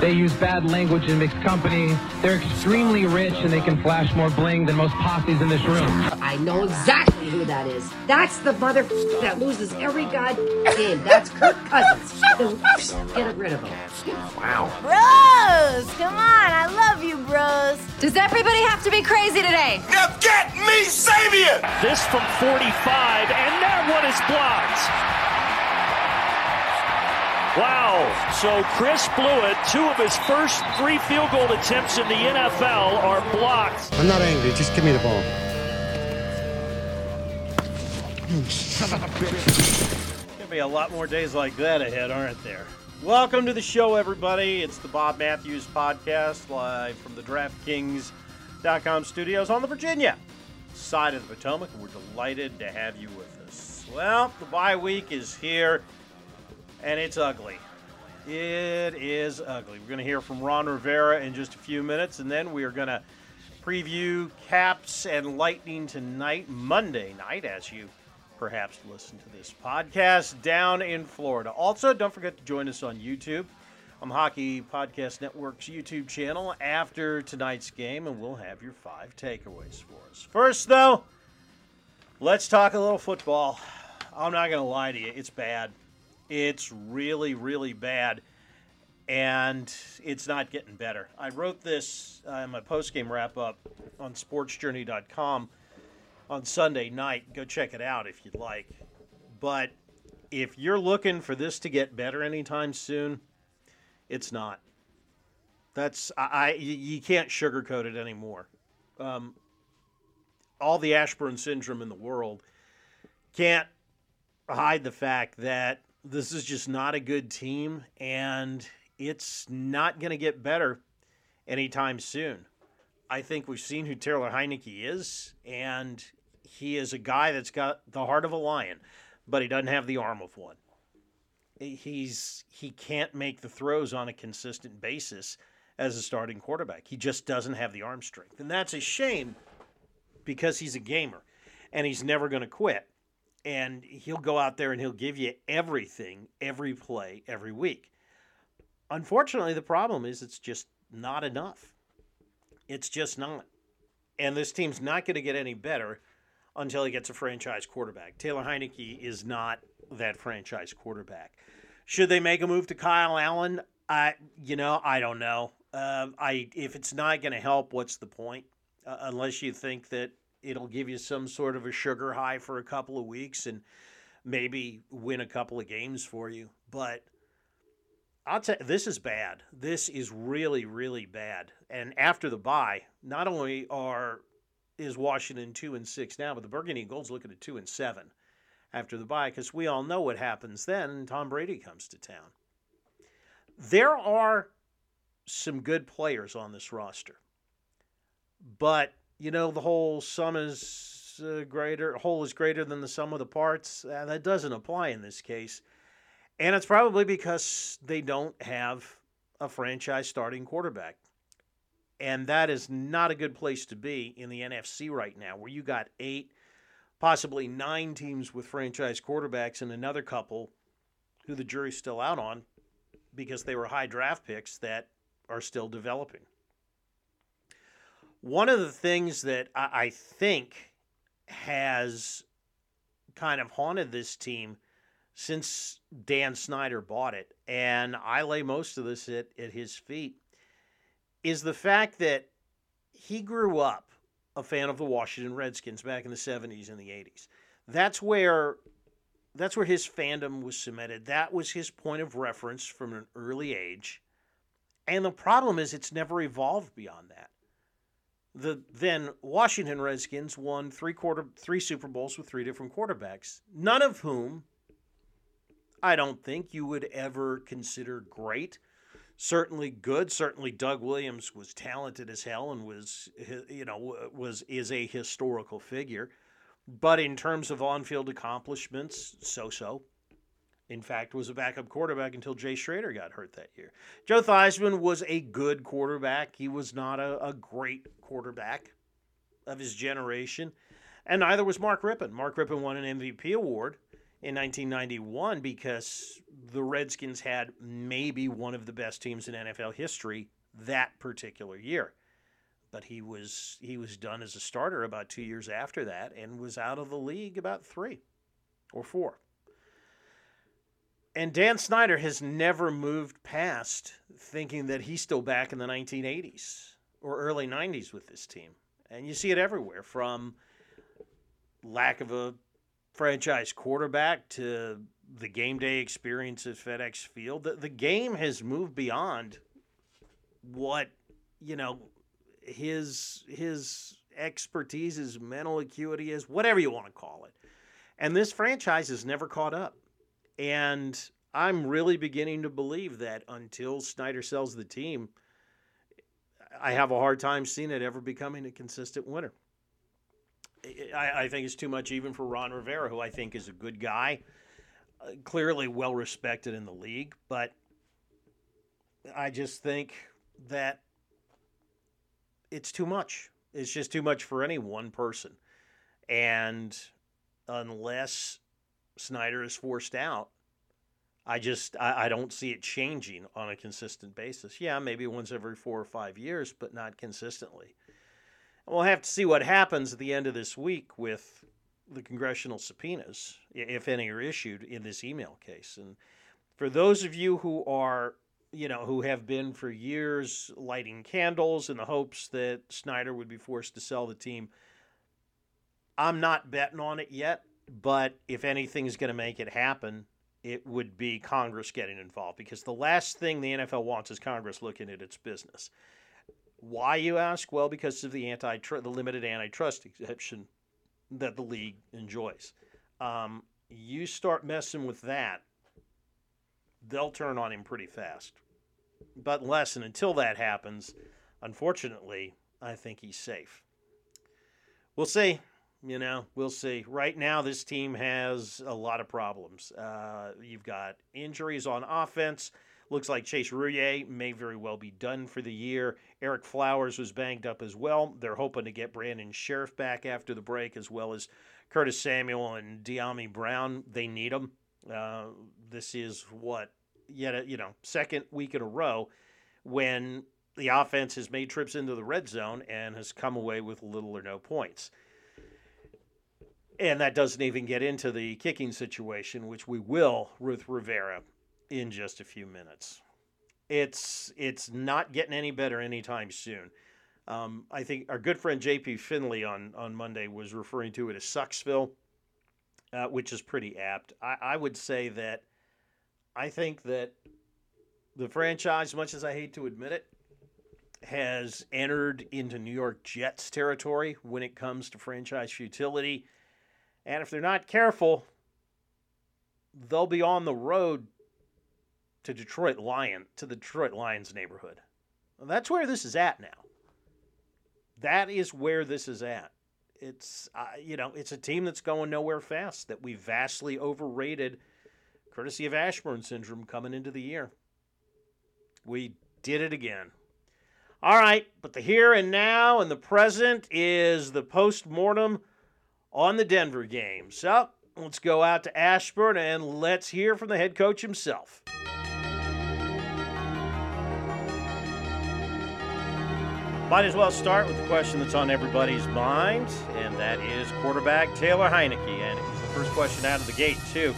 they use bad language in mixed company. They're extremely rich and they can flash more bling than most posses in this room. I know exactly who that is. That's the mother that loses every god game. That's Kirk Cousins. Get rid of him. Wow. Bros, come on. I love you, bros. Does everybody have to be crazy today? Now get me Savior! This from 45, and that one is blocked. Wow. So Chris Blewitt, two of his first three field goal attempts in the NFL are blocked. I'm not angry. Just give me the ball. Gonna be a lot more days like that ahead, aren't there? Welcome to the show, everybody. It's the Bob Matthews Podcast, live from the DraftKings.com studios on the Virginia side of the Potomac, and we're delighted to have you with us. Well, the bye week is here, and it's ugly. It is ugly. We're going to hear from Ron Rivera in just a few minutes, and then we are going to preview Caps and Lightning tonight, Monday night, as you perhaps listen to this podcast down in Florida. Also, don't forget to join us on YouTube on Hockey Podcast Network's YouTube channel after tonight's game, and we'll have your five takeaways for us. First, though, let's talk a little football. I'm not going to lie to you, it's bad. It's really, really bad, and it's not getting better. I wrote this uh, in my post-game wrap-up on SportsJourney.com on Sunday night. Go check it out if you'd like. But if you're looking for this to get better anytime soon, it's not. That's I, I you can't sugarcoat it anymore. Um, all the Ashburn syndrome in the world can't hide the fact that this is just not a good team and it's not going to get better anytime soon. I think we've seen who Taylor Heinicke is, and he is a guy that's got the heart of a lion, but he doesn't have the arm of one. He's he can't make the throws on a consistent basis as a starting quarterback. He just doesn't have the arm strength, and that's a shame because he's a gamer, and he's never going to quit. And he'll go out there and he'll give you everything, every play, every week. Unfortunately, the problem is it's just not enough. It's just not. And this team's not going to get any better until he gets a franchise quarterback. Taylor Heinicke is not that franchise quarterback. Should they make a move to Kyle Allen? I, you know, I don't know. Um, I if it's not going to help, what's the point? Uh, unless you think that it'll give you some sort of a sugar high for a couple of weeks and maybe win a couple of games for you. But I'll tell this is bad. This is really, really bad. And after the bye, not only are is Washington two and six now, but the Burgundy Gold's looking at two and seven after the bye because we all know what happens then. Tom Brady comes to town. There are some good players on this roster, but you know the whole sum is uh, greater, whole is greater than the sum of the parts. Uh, that doesn't apply in this case, and it's probably because they don't have a franchise starting quarterback. And that is not a good place to be in the NFC right now, where you got eight, possibly nine teams with franchise quarterbacks and another couple who the jury's still out on because they were high draft picks that are still developing. One of the things that I, I think has kind of haunted this team since Dan Snyder bought it, and I lay most of this at, at his feet, is the fact that he grew up a fan of the Washington Redskins back in the 70s and the 80s. That's where that's where his fandom was cemented. That was his point of reference from an early age. And the problem is it's never evolved beyond that. The then Washington Redskins won three quarter three Super Bowls with three different quarterbacks, none of whom I don't think you would ever consider great. certainly good. Certainly, Doug Williams was talented as hell and was, you know, was is a historical figure. But in terms of on-field accomplishments, so-so. In fact, was a backup quarterback until Jay Schroeder got hurt that year. Joe Theismann was a good quarterback. He was not a, a great quarterback of his generation, and neither was Mark Rypien. Mark Rypien won an MVP award in 1991 because the Redskins had maybe one of the best teams in NFL history that particular year. But he was he was done as a starter about 2 years after that and was out of the league about 3 or 4. And Dan Snyder has never moved past thinking that he's still back in the 1980s or early 90s with this team. And you see it everywhere from lack of a franchise quarterback to the game day experience at FedEx Field. The, the game has moved beyond what, you know, his his expertise, his mental acuity is, whatever you want to call it. And this franchise has never caught up. And I'm really beginning to believe that until Snyder sells the team, I have a hard time seeing it ever becoming a consistent winner. I, I, think it's too much even for Ron Rivera, who I think is a good guy, uh, clearly well respected in the league. But I just think that it's too much. It's just too much for any one person. And unless Snyder is forced out, I just I, I, don't see it changing on a consistent basis. Yeah, maybe once every four or five years, but not consistently. We'll have to see what happens at the end of this week with the congressional subpoenas, if any are issued in this email case. And for those of you who are, you know, who have been for years lighting candles in the hopes that Snyder would be forced to sell the team, I'm not betting on it yet. But if anything is going to make it happen, it would be Congress getting involved because the last thing the NFL wants is Congress looking at its business. Why you ask? Well, because of the anti the limited antitrust exception that the league enjoys. Um, you start messing with that, they'll turn on him pretty fast. But unless and until that happens, unfortunately, I think he's safe. We'll see. You know, we'll see. Right now, this team has a lot of problems. Uh, you've got injuries on offense. Looks like Chase Roullier may very well be done for the year. Ereck Flowers was banged up as well. They're hoping to get Brandon Scherff back after the break, as well as Curtis Samuel and Dyami Brown. They need them. Uh, this is what yet a, you know second week in a row when the offense has made trips into the red zone and has come away with little or no points. And that doesn't even get into the kicking situation, which we will with Rivera in just a few minutes. It's it's not getting any better anytime soon. Um, I think our good friend JP Finlay on on Monday was referring to it as Sucksville, uh, which is pretty apt. I, I would say that I think that the franchise, much as I hate to admit it, has entered into New York Jets territory when it comes to franchise futility. And if they're not careful, they'll be on the road to Detroit Lion to the Detroit Lions neighborhood. that's where this is at now. That is where this is at. It's uh, you know it's a team that's going nowhere fast that we vastly overrated, courtesy of Ashburn syndrome coming into the year. We did it again. All right, but the here and now and the present is the post mortem on the Denver game. So let's go out to Ashburn and let's hear from the head coach himself. Might as well start with the question that's on everybody's mind, and that is quarterback Taylor Heinicke. And it was the first question out of the gate, too.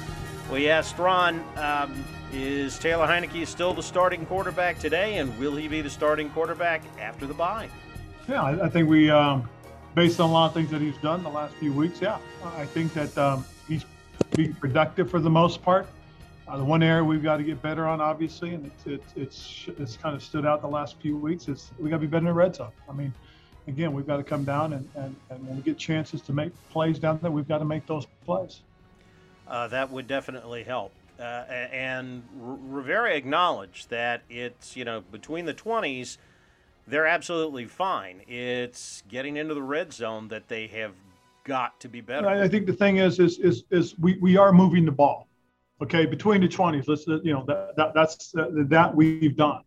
We asked Ron, um, is Taylor Heinicke still the starting quarterback today, and will he be the starting quarterback after the bye? Yeah, I, I think we, um, based on a lot of things that he's done the last few weeks, yeah, I think that um, he's being productive for the most part. Uh, the one area we've got to get better on, obviously, and it's it's it's, it's kind of stood out the last few weeks. Is we got to be better in the red zone. I mean, again, we've got to come down and, and, and when we get chances to make plays down there, we've got to make those plays. Uh, that would definitely help. Uh, and R- Rivera acknowledged that it's, you know, between the 20s, they're absolutely fine. It's getting into the red zone that they have got to be better. I think the thing is, is, is, is we, we are moving the ball. Okay, between the 20s, let's you know that, that that's uh, that we've done,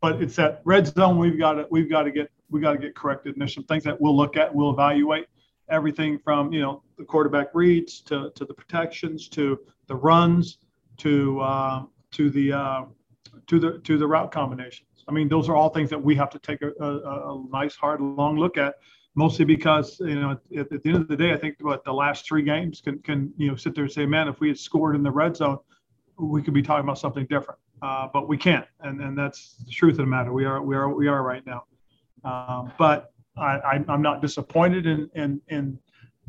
but it's that red zone we've got to we've got to get we got to get corrected. And there's some things that we'll look at, we'll evaluate everything from you know the quarterback reads to to the protections to the runs to uh, to the uh, to the to the route combinations. I mean, those are all things that we have to take a, a, a nice, hard, long look at. Mostly because you know, at, at, the end of the day, I think what the last three games can can you know sit there and say, man, if we had scored in the red zone, we could be talking about something different. Uh, but we can't, and and that's the truth of the matter. We are we are we are right now. Um, but I, I'm not disappointed in in in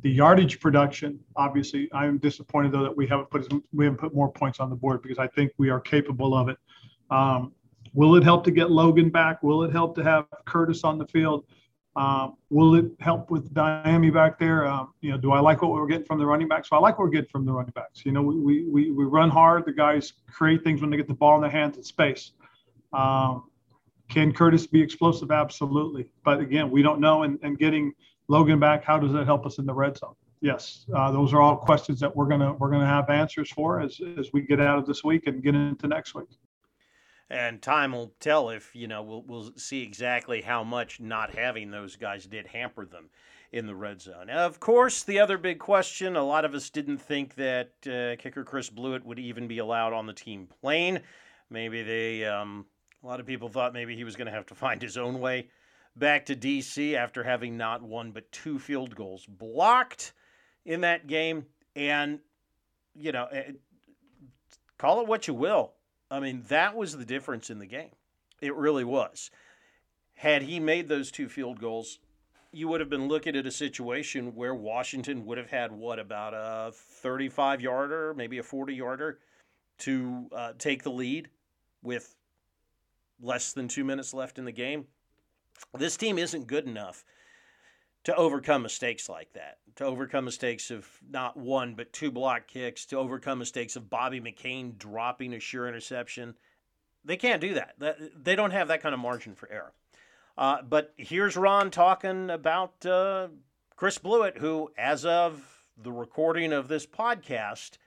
the yardage production. Obviously, I'm disappointed though that we haven't put we haven't put more points on the board because I think we are capable of it. Um, will it help to get Logan back? Will it help to have Curtis on the field? Um, will it help with Dyami back there? Um, you know, do I like what we're getting from the running backs? I like what we're getting from the running backs. You know, we, we, we run hard. The guys create things when they get the ball in their hands in space. Um, can Curtis be explosive? Absolutely. But again, we don't know. And, and getting Logan back, how does that help us in the red zone? Yes, uh, those are all questions that we're gonna we're gonna have answers for as as we get out of this week and get into next week. And time will tell if you know we'll we'll see exactly how much not having those guys did hamper them in the red zone. Of course, the other big question: a lot of us didn't think that uh, kicker Chris Blewitt would even be allowed on the team plane. Maybe they um, a lot of people thought maybe he was going to have to find his own way back to DC after having not one but two field goals blocked in that game. And, you know, eh, call it what you will. I mean, that was the difference in the game. It really was. Had he made those two field goals, you would have been looking at a situation where Washington would have had what about a 35 yarder, maybe a 40 yarder to uh, take the lead with less than two minutes left in the game. This team isn't good enough to overcome mistakes like that, to overcome mistakes of not one but two block kicks, to overcome mistakes of Bobby McCain dropping a sure interception. They can't do that. They don't have that kind of margin for error. Uh, but here's Ron talking about uh, Chris Blewitt, who, as of the recording of this podcast,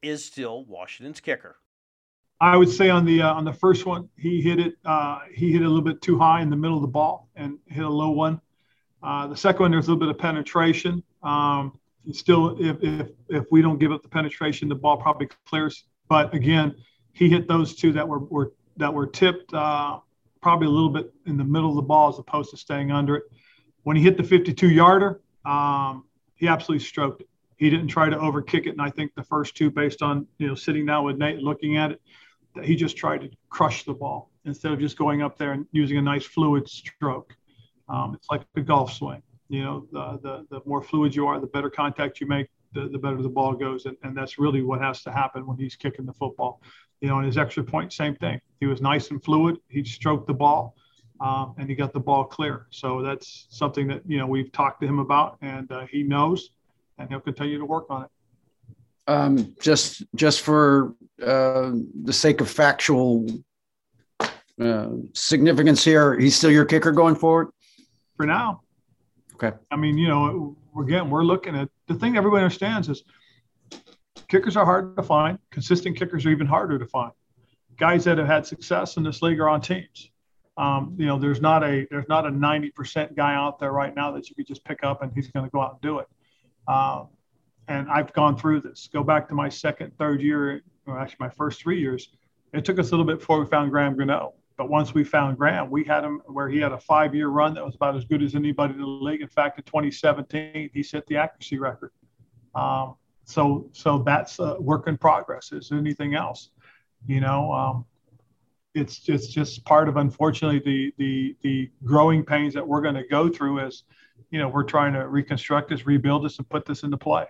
is still Washington's kicker. I would say on the uh, on the first one, he hit it. Uh, he hit it a little bit too high in the middle of the ball and hit a low one. Uh, the second one, there's a little bit of penetration. Um, still, if, if if we don't give up the penetration, the ball probably clears. But again, he hit those two that were, were that were tipped uh, probably a little bit in the middle of the ball as opposed to staying under it. When he hit the 52 yarder, um, he absolutely stroked it. He didn't try to overkick it, and I think the first two, based on you know sitting down with Nate looking at it, he just tried to crush the ball instead of just going up there and using a nice fluid stroke. Um, it's like a golf swing. You know, the, the, the more fluid you are, the better contact you make, the, the better the ball goes. And, and that's really what has to happen when he's kicking the football. You know, in his extra point, same thing. He was nice and fluid. He stroked the ball um, and he got the ball clear. So that's something that, you know, we've talked to him about and uh, he knows and he'll continue to work on it um, just just for uh, the sake of factual uh, significance here, he's still your kicker going forward for now. Okay. I mean, you know, again, we're looking at the thing everybody understands is kickers are hard to find. Consistent kickers are even harder to find. Guys that have had success in this league are on teams. Um, you know, there's not a there's not a 90% guy out there right now that you could just pick up and he's going to go out and do it. Um, and I've gone through this. Go back to my second, third year, or actually my first three years. It took us a little bit before we found Graham Gano. But once we found Graham, we had him where he had a five year run that was about as good as anybody in the league. In fact, in 2017, he set the accuracy record. Um, so, so that's a work in progress. Is anything else? You know, um, it's just just part of unfortunately the the the growing pains that we're going to go through as you know we're trying to reconstruct this, rebuild this, and put this into play.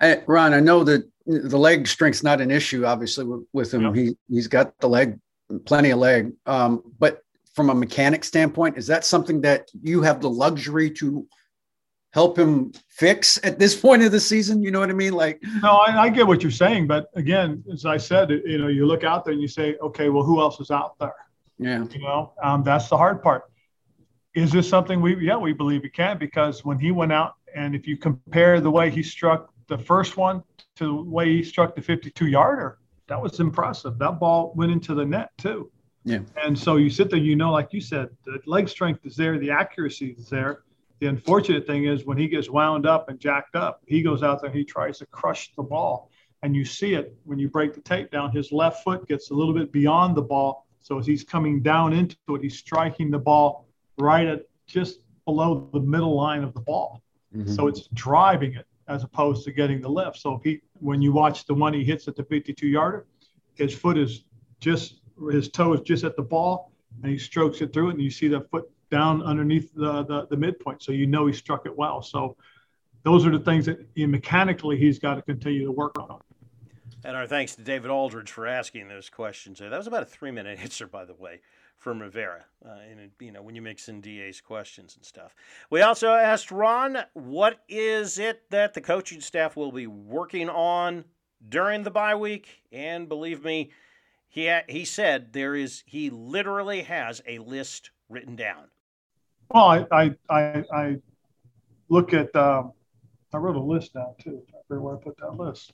Hey, Ron, I know that the leg strength's not an issue, obviously, with, with him. Yep. He he's got the leg, plenty of leg. Um, but from a mechanic standpoint, is that something that you have the luxury to help him fix at this point of the season? You know what I mean? Like, no, I, I get what you're saying, but again, as I said, you know, you look out there and you say, okay, well, who else is out there? Yeah, you know, um, that's the hard part. Is this something we? Yeah, we believe it can because when he went out, and if you compare the way he struck the first one to the way he struck the 52 yarder, that was impressive. That ball went into the net too. Yeah. And so you sit there, you know, like you said, the leg strength is there, the accuracy is there. The unfortunate thing is when he gets wound up and jacked up, he goes out there and he tries to crush the ball. And you see it when you break the tape down. His left foot gets a little bit beyond the ball. So as he's coming down into it, he's striking the ball right at just below the middle line of the ball. Mm-hmm. So it's driving it as opposed to getting the lift. So if he, when you watch the one he hits at the 52 yarder, his foot is just, his toe is just at the ball and he strokes it through it and you see that foot down underneath the, the, the midpoint. So you know he struck it well. So those are the things that you mechanically he's got to continue to work on. And our thanks to David Aldridge for asking those questions. That was about a three minute answer, by the way from Rivera. Uh, and you know when you mix in DA's questions and stuff. We also asked Ron, what is it that the coaching staff will be working on during the bye week? And believe me, he ha- he said there is he literally has a list written down. Well, I I I, I look at um, I wrote a list down too. I forget where I put that list.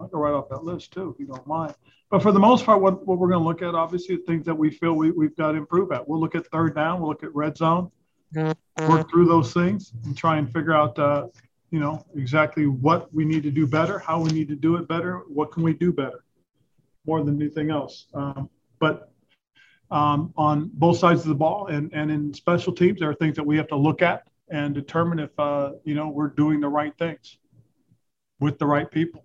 I'll go right off that list too, if you don't mind. But for the most part, what, what we're going to look at, obviously, things that we feel we, we've got to improve at. We'll look at third down, we'll look at red zone, work through those things and try and figure out, uh, you know, exactly what we need to do better, how we need to do it better, what can we do better more than anything else. Um, but um, on both sides of the ball and, and in special teams, there are things that we have to look at and determine if, uh, you know, we're doing the right things with the right people.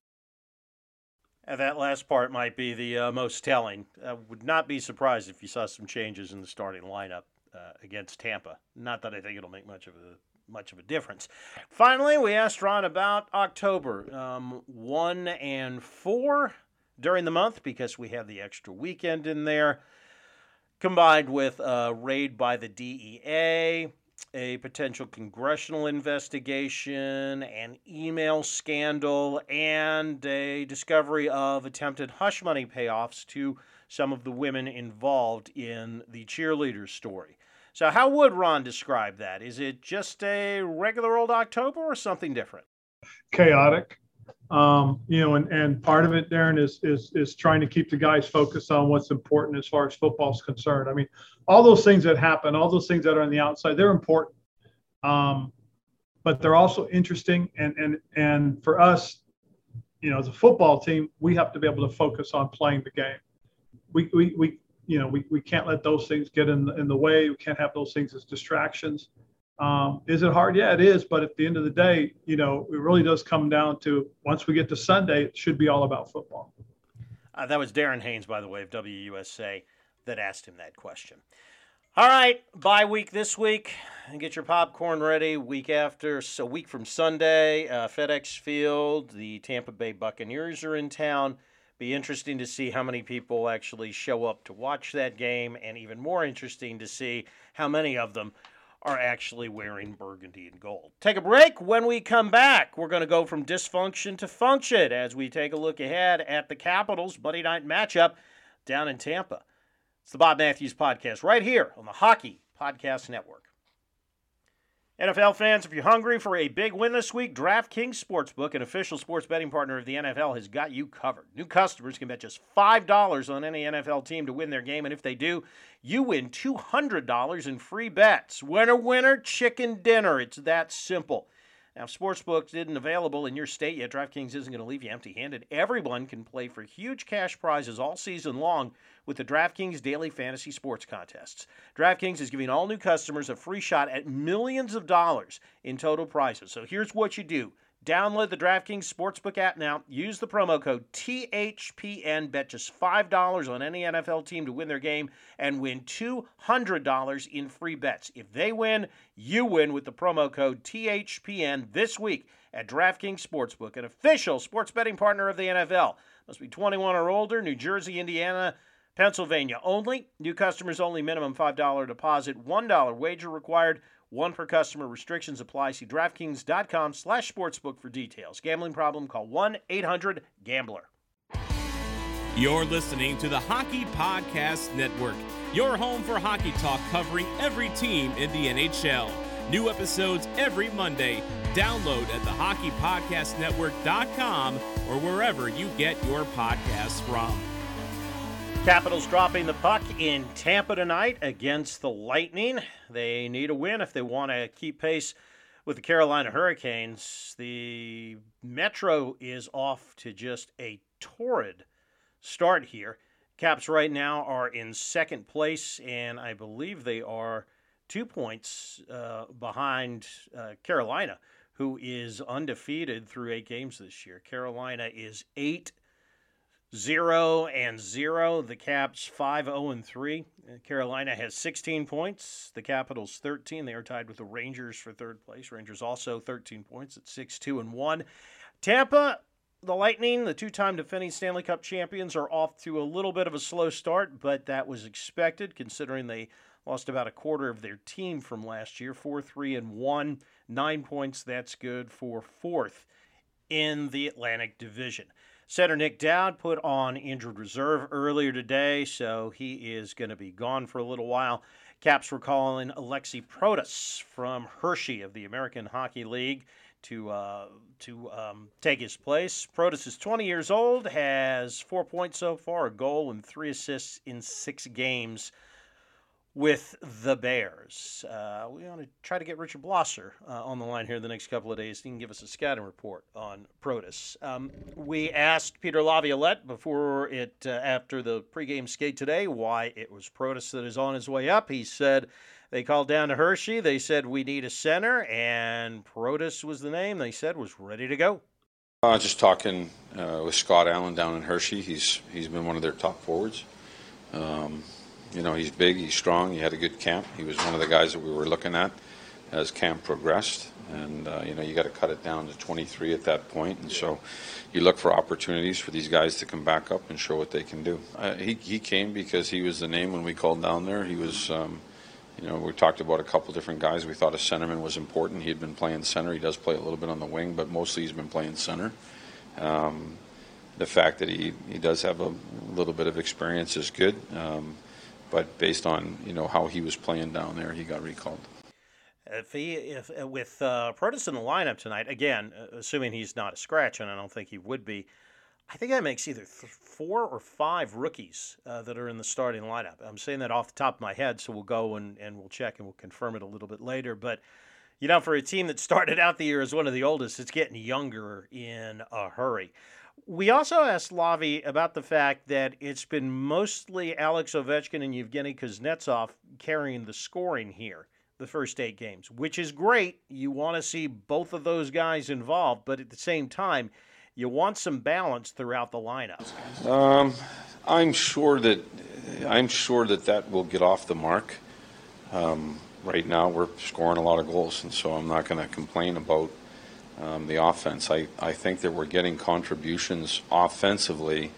And that last part might be the uh, most telling. I would not be surprised if you saw some changes in the starting lineup uh, against Tampa. Not that I think it'll make much of a much of a difference. Finally, we asked Ron about October um, one and four during the month because we have the extra weekend in there, combined with a raid by the DEA a potential congressional investigation, an email scandal, and a discovery of attempted hush money payoffs to some of the women involved in the cheerleader story. So, how would Ron describe that? Is it just a regular old October or something different? Chaotic. Um, you know, and, and part of it, Darren, is, is is trying to keep the guys focused on what's important as far as football is concerned. I mean, all those things that happen, all those things that are on the outside, they're important, um, but they're also interesting. And and and for us, you know, as a football team, we have to be able to focus on playing the game. We we, we you know we, we can't let those things get in the, in the way. We can't have those things as distractions. Um, is it hard? Yeah, it is. But at the end of the day, you know, it really does come down to once we get to Sunday, it should be all about football. Uh, that was Darren Haynes, by the way, of WUSA, that asked him that question. All right, bye week this week. And get your popcorn ready. Week after, so week from Sunday, uh, FedEx Field, the Tampa Bay Buccaneers are in town. Be interesting to see how many people actually show up to watch that game, and even more interesting to see how many of them are actually wearing burgundy and gold. Take a break. When we come back, we're going to go from dysfunction to function as we take a look ahead at the Capitals' Monday night matchup down in Tampa. It's the Bob Matthews Podcast right here on the Hockey Podcast Network. NFL fans, if you're hungry for a big win this week, DraftKings Sportsbook, an official sports betting partner of the NFL, has got you covered. New customers can bet just $5 on any NFL team to win their game, and if they do, you win $200 in free bets. Winner, winner, chicken dinner. It's that simple. Now, if Sportsbooks isn't available in your state yet, DraftKings isn't going to leave you empty handed. Everyone can play for huge cash prizes all season long with the DraftKings Daily Fantasy Sports Contests. DraftKings is giving all new customers a free shot at millions of dollars in total prizes. So here's what you do Download the DraftKings Sportsbook app now. Use the promo code THPN. Bet just $5 on any NFL team to win their game and win $200 in free bets. If they win, you win with the promo code THPN this week at DraftKings Sportsbook, an official sports betting partner of the NFL. Must be 21 or older, New Jersey, Indiana Pennsylvania only. New customers only. Minimum $5 deposit. $1 wager required. One per customer. Restrictions apply. See DraftKings.com slash sportsbook for details. Gambling problem? Call 1-800-GAMBLER. You're listening to the Hockey Podcast Network, your home for hockey talk covering every team in the NHL. New episodes every Monday. Download at thehockeypodcastnetwork.com or wherever you get your podcasts from. Capitals dropping the puck in Tampa tonight against the Lightning. They need a win if they want to keep pace with the Carolina Hurricanes. The Metro is off to just a torrid start here. Caps right now are in second place, and I believe they are two points uh, behind uh, Carolina, who is undefeated through eight games this year. Carolina is eight 0 and 0. The Caps 5 0 and 3. Uh, Carolina has 16 points. The Capitals 13. They are tied with the Rangers for third place. Rangers also 13 points at 6 2 and 1. Tampa, the Lightning, the two time defending Stanley Cup champions, are off to a little bit of a slow start, but that was expected considering they lost about a quarter of their team from last year 4 3 and 1. Nine points. That's good for fourth in the Atlantic Division. Center Nic Dowd put on injured reserve earlier today, so he is going to be gone for a little while. Caps were calling Alexi Protas from Hershey of the American Hockey League to uh, to um, take his place. Protas is 20 years old, has four points so far, a goal, and three assists in six games with the Bears. Uh, we want to try to get Richard Blosser uh, on the line here in the next couple of days. He can give us a scouting report on Protas. Um, we asked Peter Laviolette before it, uh, after the pregame skate today, why it was Protas that is on his way up. He said they called down to Hershey. They said we need a center, and Protas was the name. They said was ready to go. I Uh, just talking uh, with Scott Allen down in Hershey. He's he's been one of their top forwards. Um, you know, he's big, he's strong, he had a good camp. He was one of the guys that we were looking at as camp progressed. And, uh, you know, you got to cut it down to 23 at that point. And so you look for opportunities for these guys to come back up and show what they can do. Uh, he, he came because he was the name when we called down there. He was, um, you know, we talked about a couple different guys. We thought a centerman was important. He had been playing center. He does play a little bit on the wing, but mostly he's been playing center. Um, the fact that he, he does have a little bit of experience is good. Um, but based on you know how he was playing down there, he got recalled. If he, if uh, with uh, Protas in the lineup tonight, again, uh, assuming he's not a scratch, and I don't think he would be, I think that makes either th- four or five rookies uh, that are in the starting lineup. I'm saying that off the top of my head, so we'll go and, and we'll check and we'll confirm it a little bit later. But you know, for a team that started out the year as one of the oldest, it's getting younger in a hurry. We also asked Lavi about the fact that it's been mostly Alex Ovechkin and Yevgeny Kuznetsov carrying the scoring here the first eight games, which is great. You want to see both of those guys involved, but at the same time, you want some balance throughout the lineup. Um, I'm sure that I'm sure that that will get off the mark. Um, right now, we're scoring a lot of goals, and so I'm not going to complain about um, the offense. I, I think that we're getting contributions offensively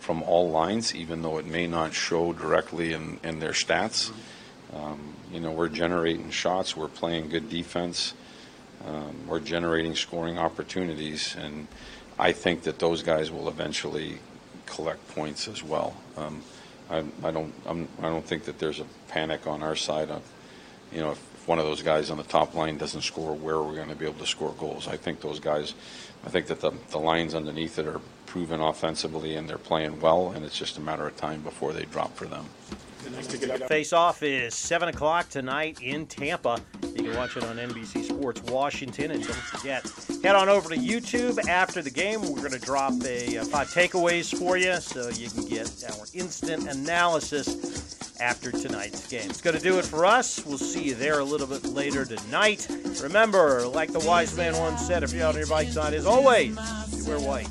from all lines, even though it may not show directly in, in their stats. Um, you know, we're generating shots, we're playing good defense, um, we're generating scoring opportunities, and I think that those guys will eventually collect points as well. Um, I, I, don't I'm, I do not think that there's a panic on our side of, you know, if one of those guys on the top line doesn't score, where are we going to be able to score goals? I think those guys, I think that the, the lines underneath it are proven offensively and they're playing well, and it's just a matter of time before they drop for them. Face off is 7 o'clock tonight in Tampa. You can watch it on NBC Sports Washington. And don't forget, head on over to YouTube after the game. We're going to drop a, a uh, five takeaways for you so you can get our instant analysis after tonight's game. It's going to do it for us. We'll see you there a little bit later tonight. Remember, like the wise man once said, if you're out on your bike side, as always, you wear white.